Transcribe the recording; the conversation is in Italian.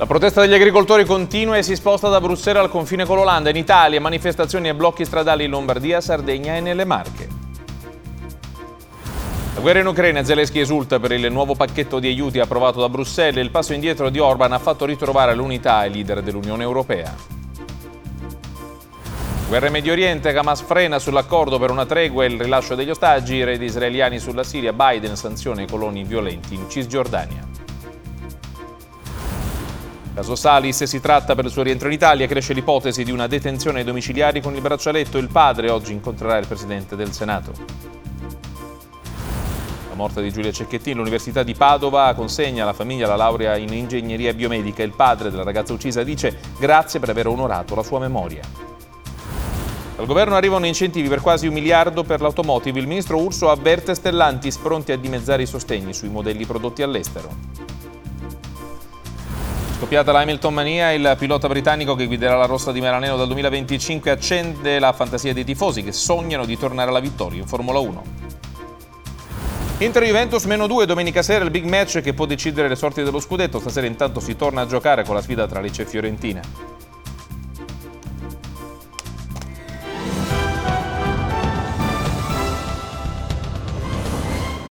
La protesta degli agricoltori continua e si sposta da Bruxelles al confine con l'Olanda. In Italia manifestazioni e blocchi stradali in Lombardia, Sardegna e nelle Marche. La guerra in Ucraina, Zelensky esulta per il nuovo pacchetto di aiuti approvato da Bruxelles. Il passo indietro di Orban ha fatto ritrovare l'unità ai leader dell'Unione Europea. Guerra in Medio Oriente, Hamas frena sull'accordo per una tregua e il rilascio degli ostaggi, i raid israeliani sulla Siria, Biden sanziona i coloni violenti in Cisgiordania. Caso Salis si tratta per il suo rientro in Italia, cresce l'ipotesi di una detenzione ai domiciliari con il braccialetto. Il padre oggi incontrerà il Presidente del Senato. La morte di Giulia Cecchettini, l'Università di Padova consegna alla famiglia la laurea in ingegneria biomedica. Il padre della ragazza uccisa dice grazie per aver onorato la sua memoria. Dal governo arrivano incentivi per quasi un miliardo per l'automotive. Il ministro Urso avverte Stellantis pronti a dimezzare i sostegni sui modelli prodotti all'estero. Scoppiata la Hamilton Mania, il pilota britannico che guiderà la Rossa di Melaneno dal 2025 accende la fantasia dei tifosi che sognano di tornare alla vittoria in Formula 1. Inter Juventus meno 2 domenica sera il big match che può decidere le sorti dello scudetto. Stasera intanto si torna a giocare con la sfida tra Lecce e Fiorentina.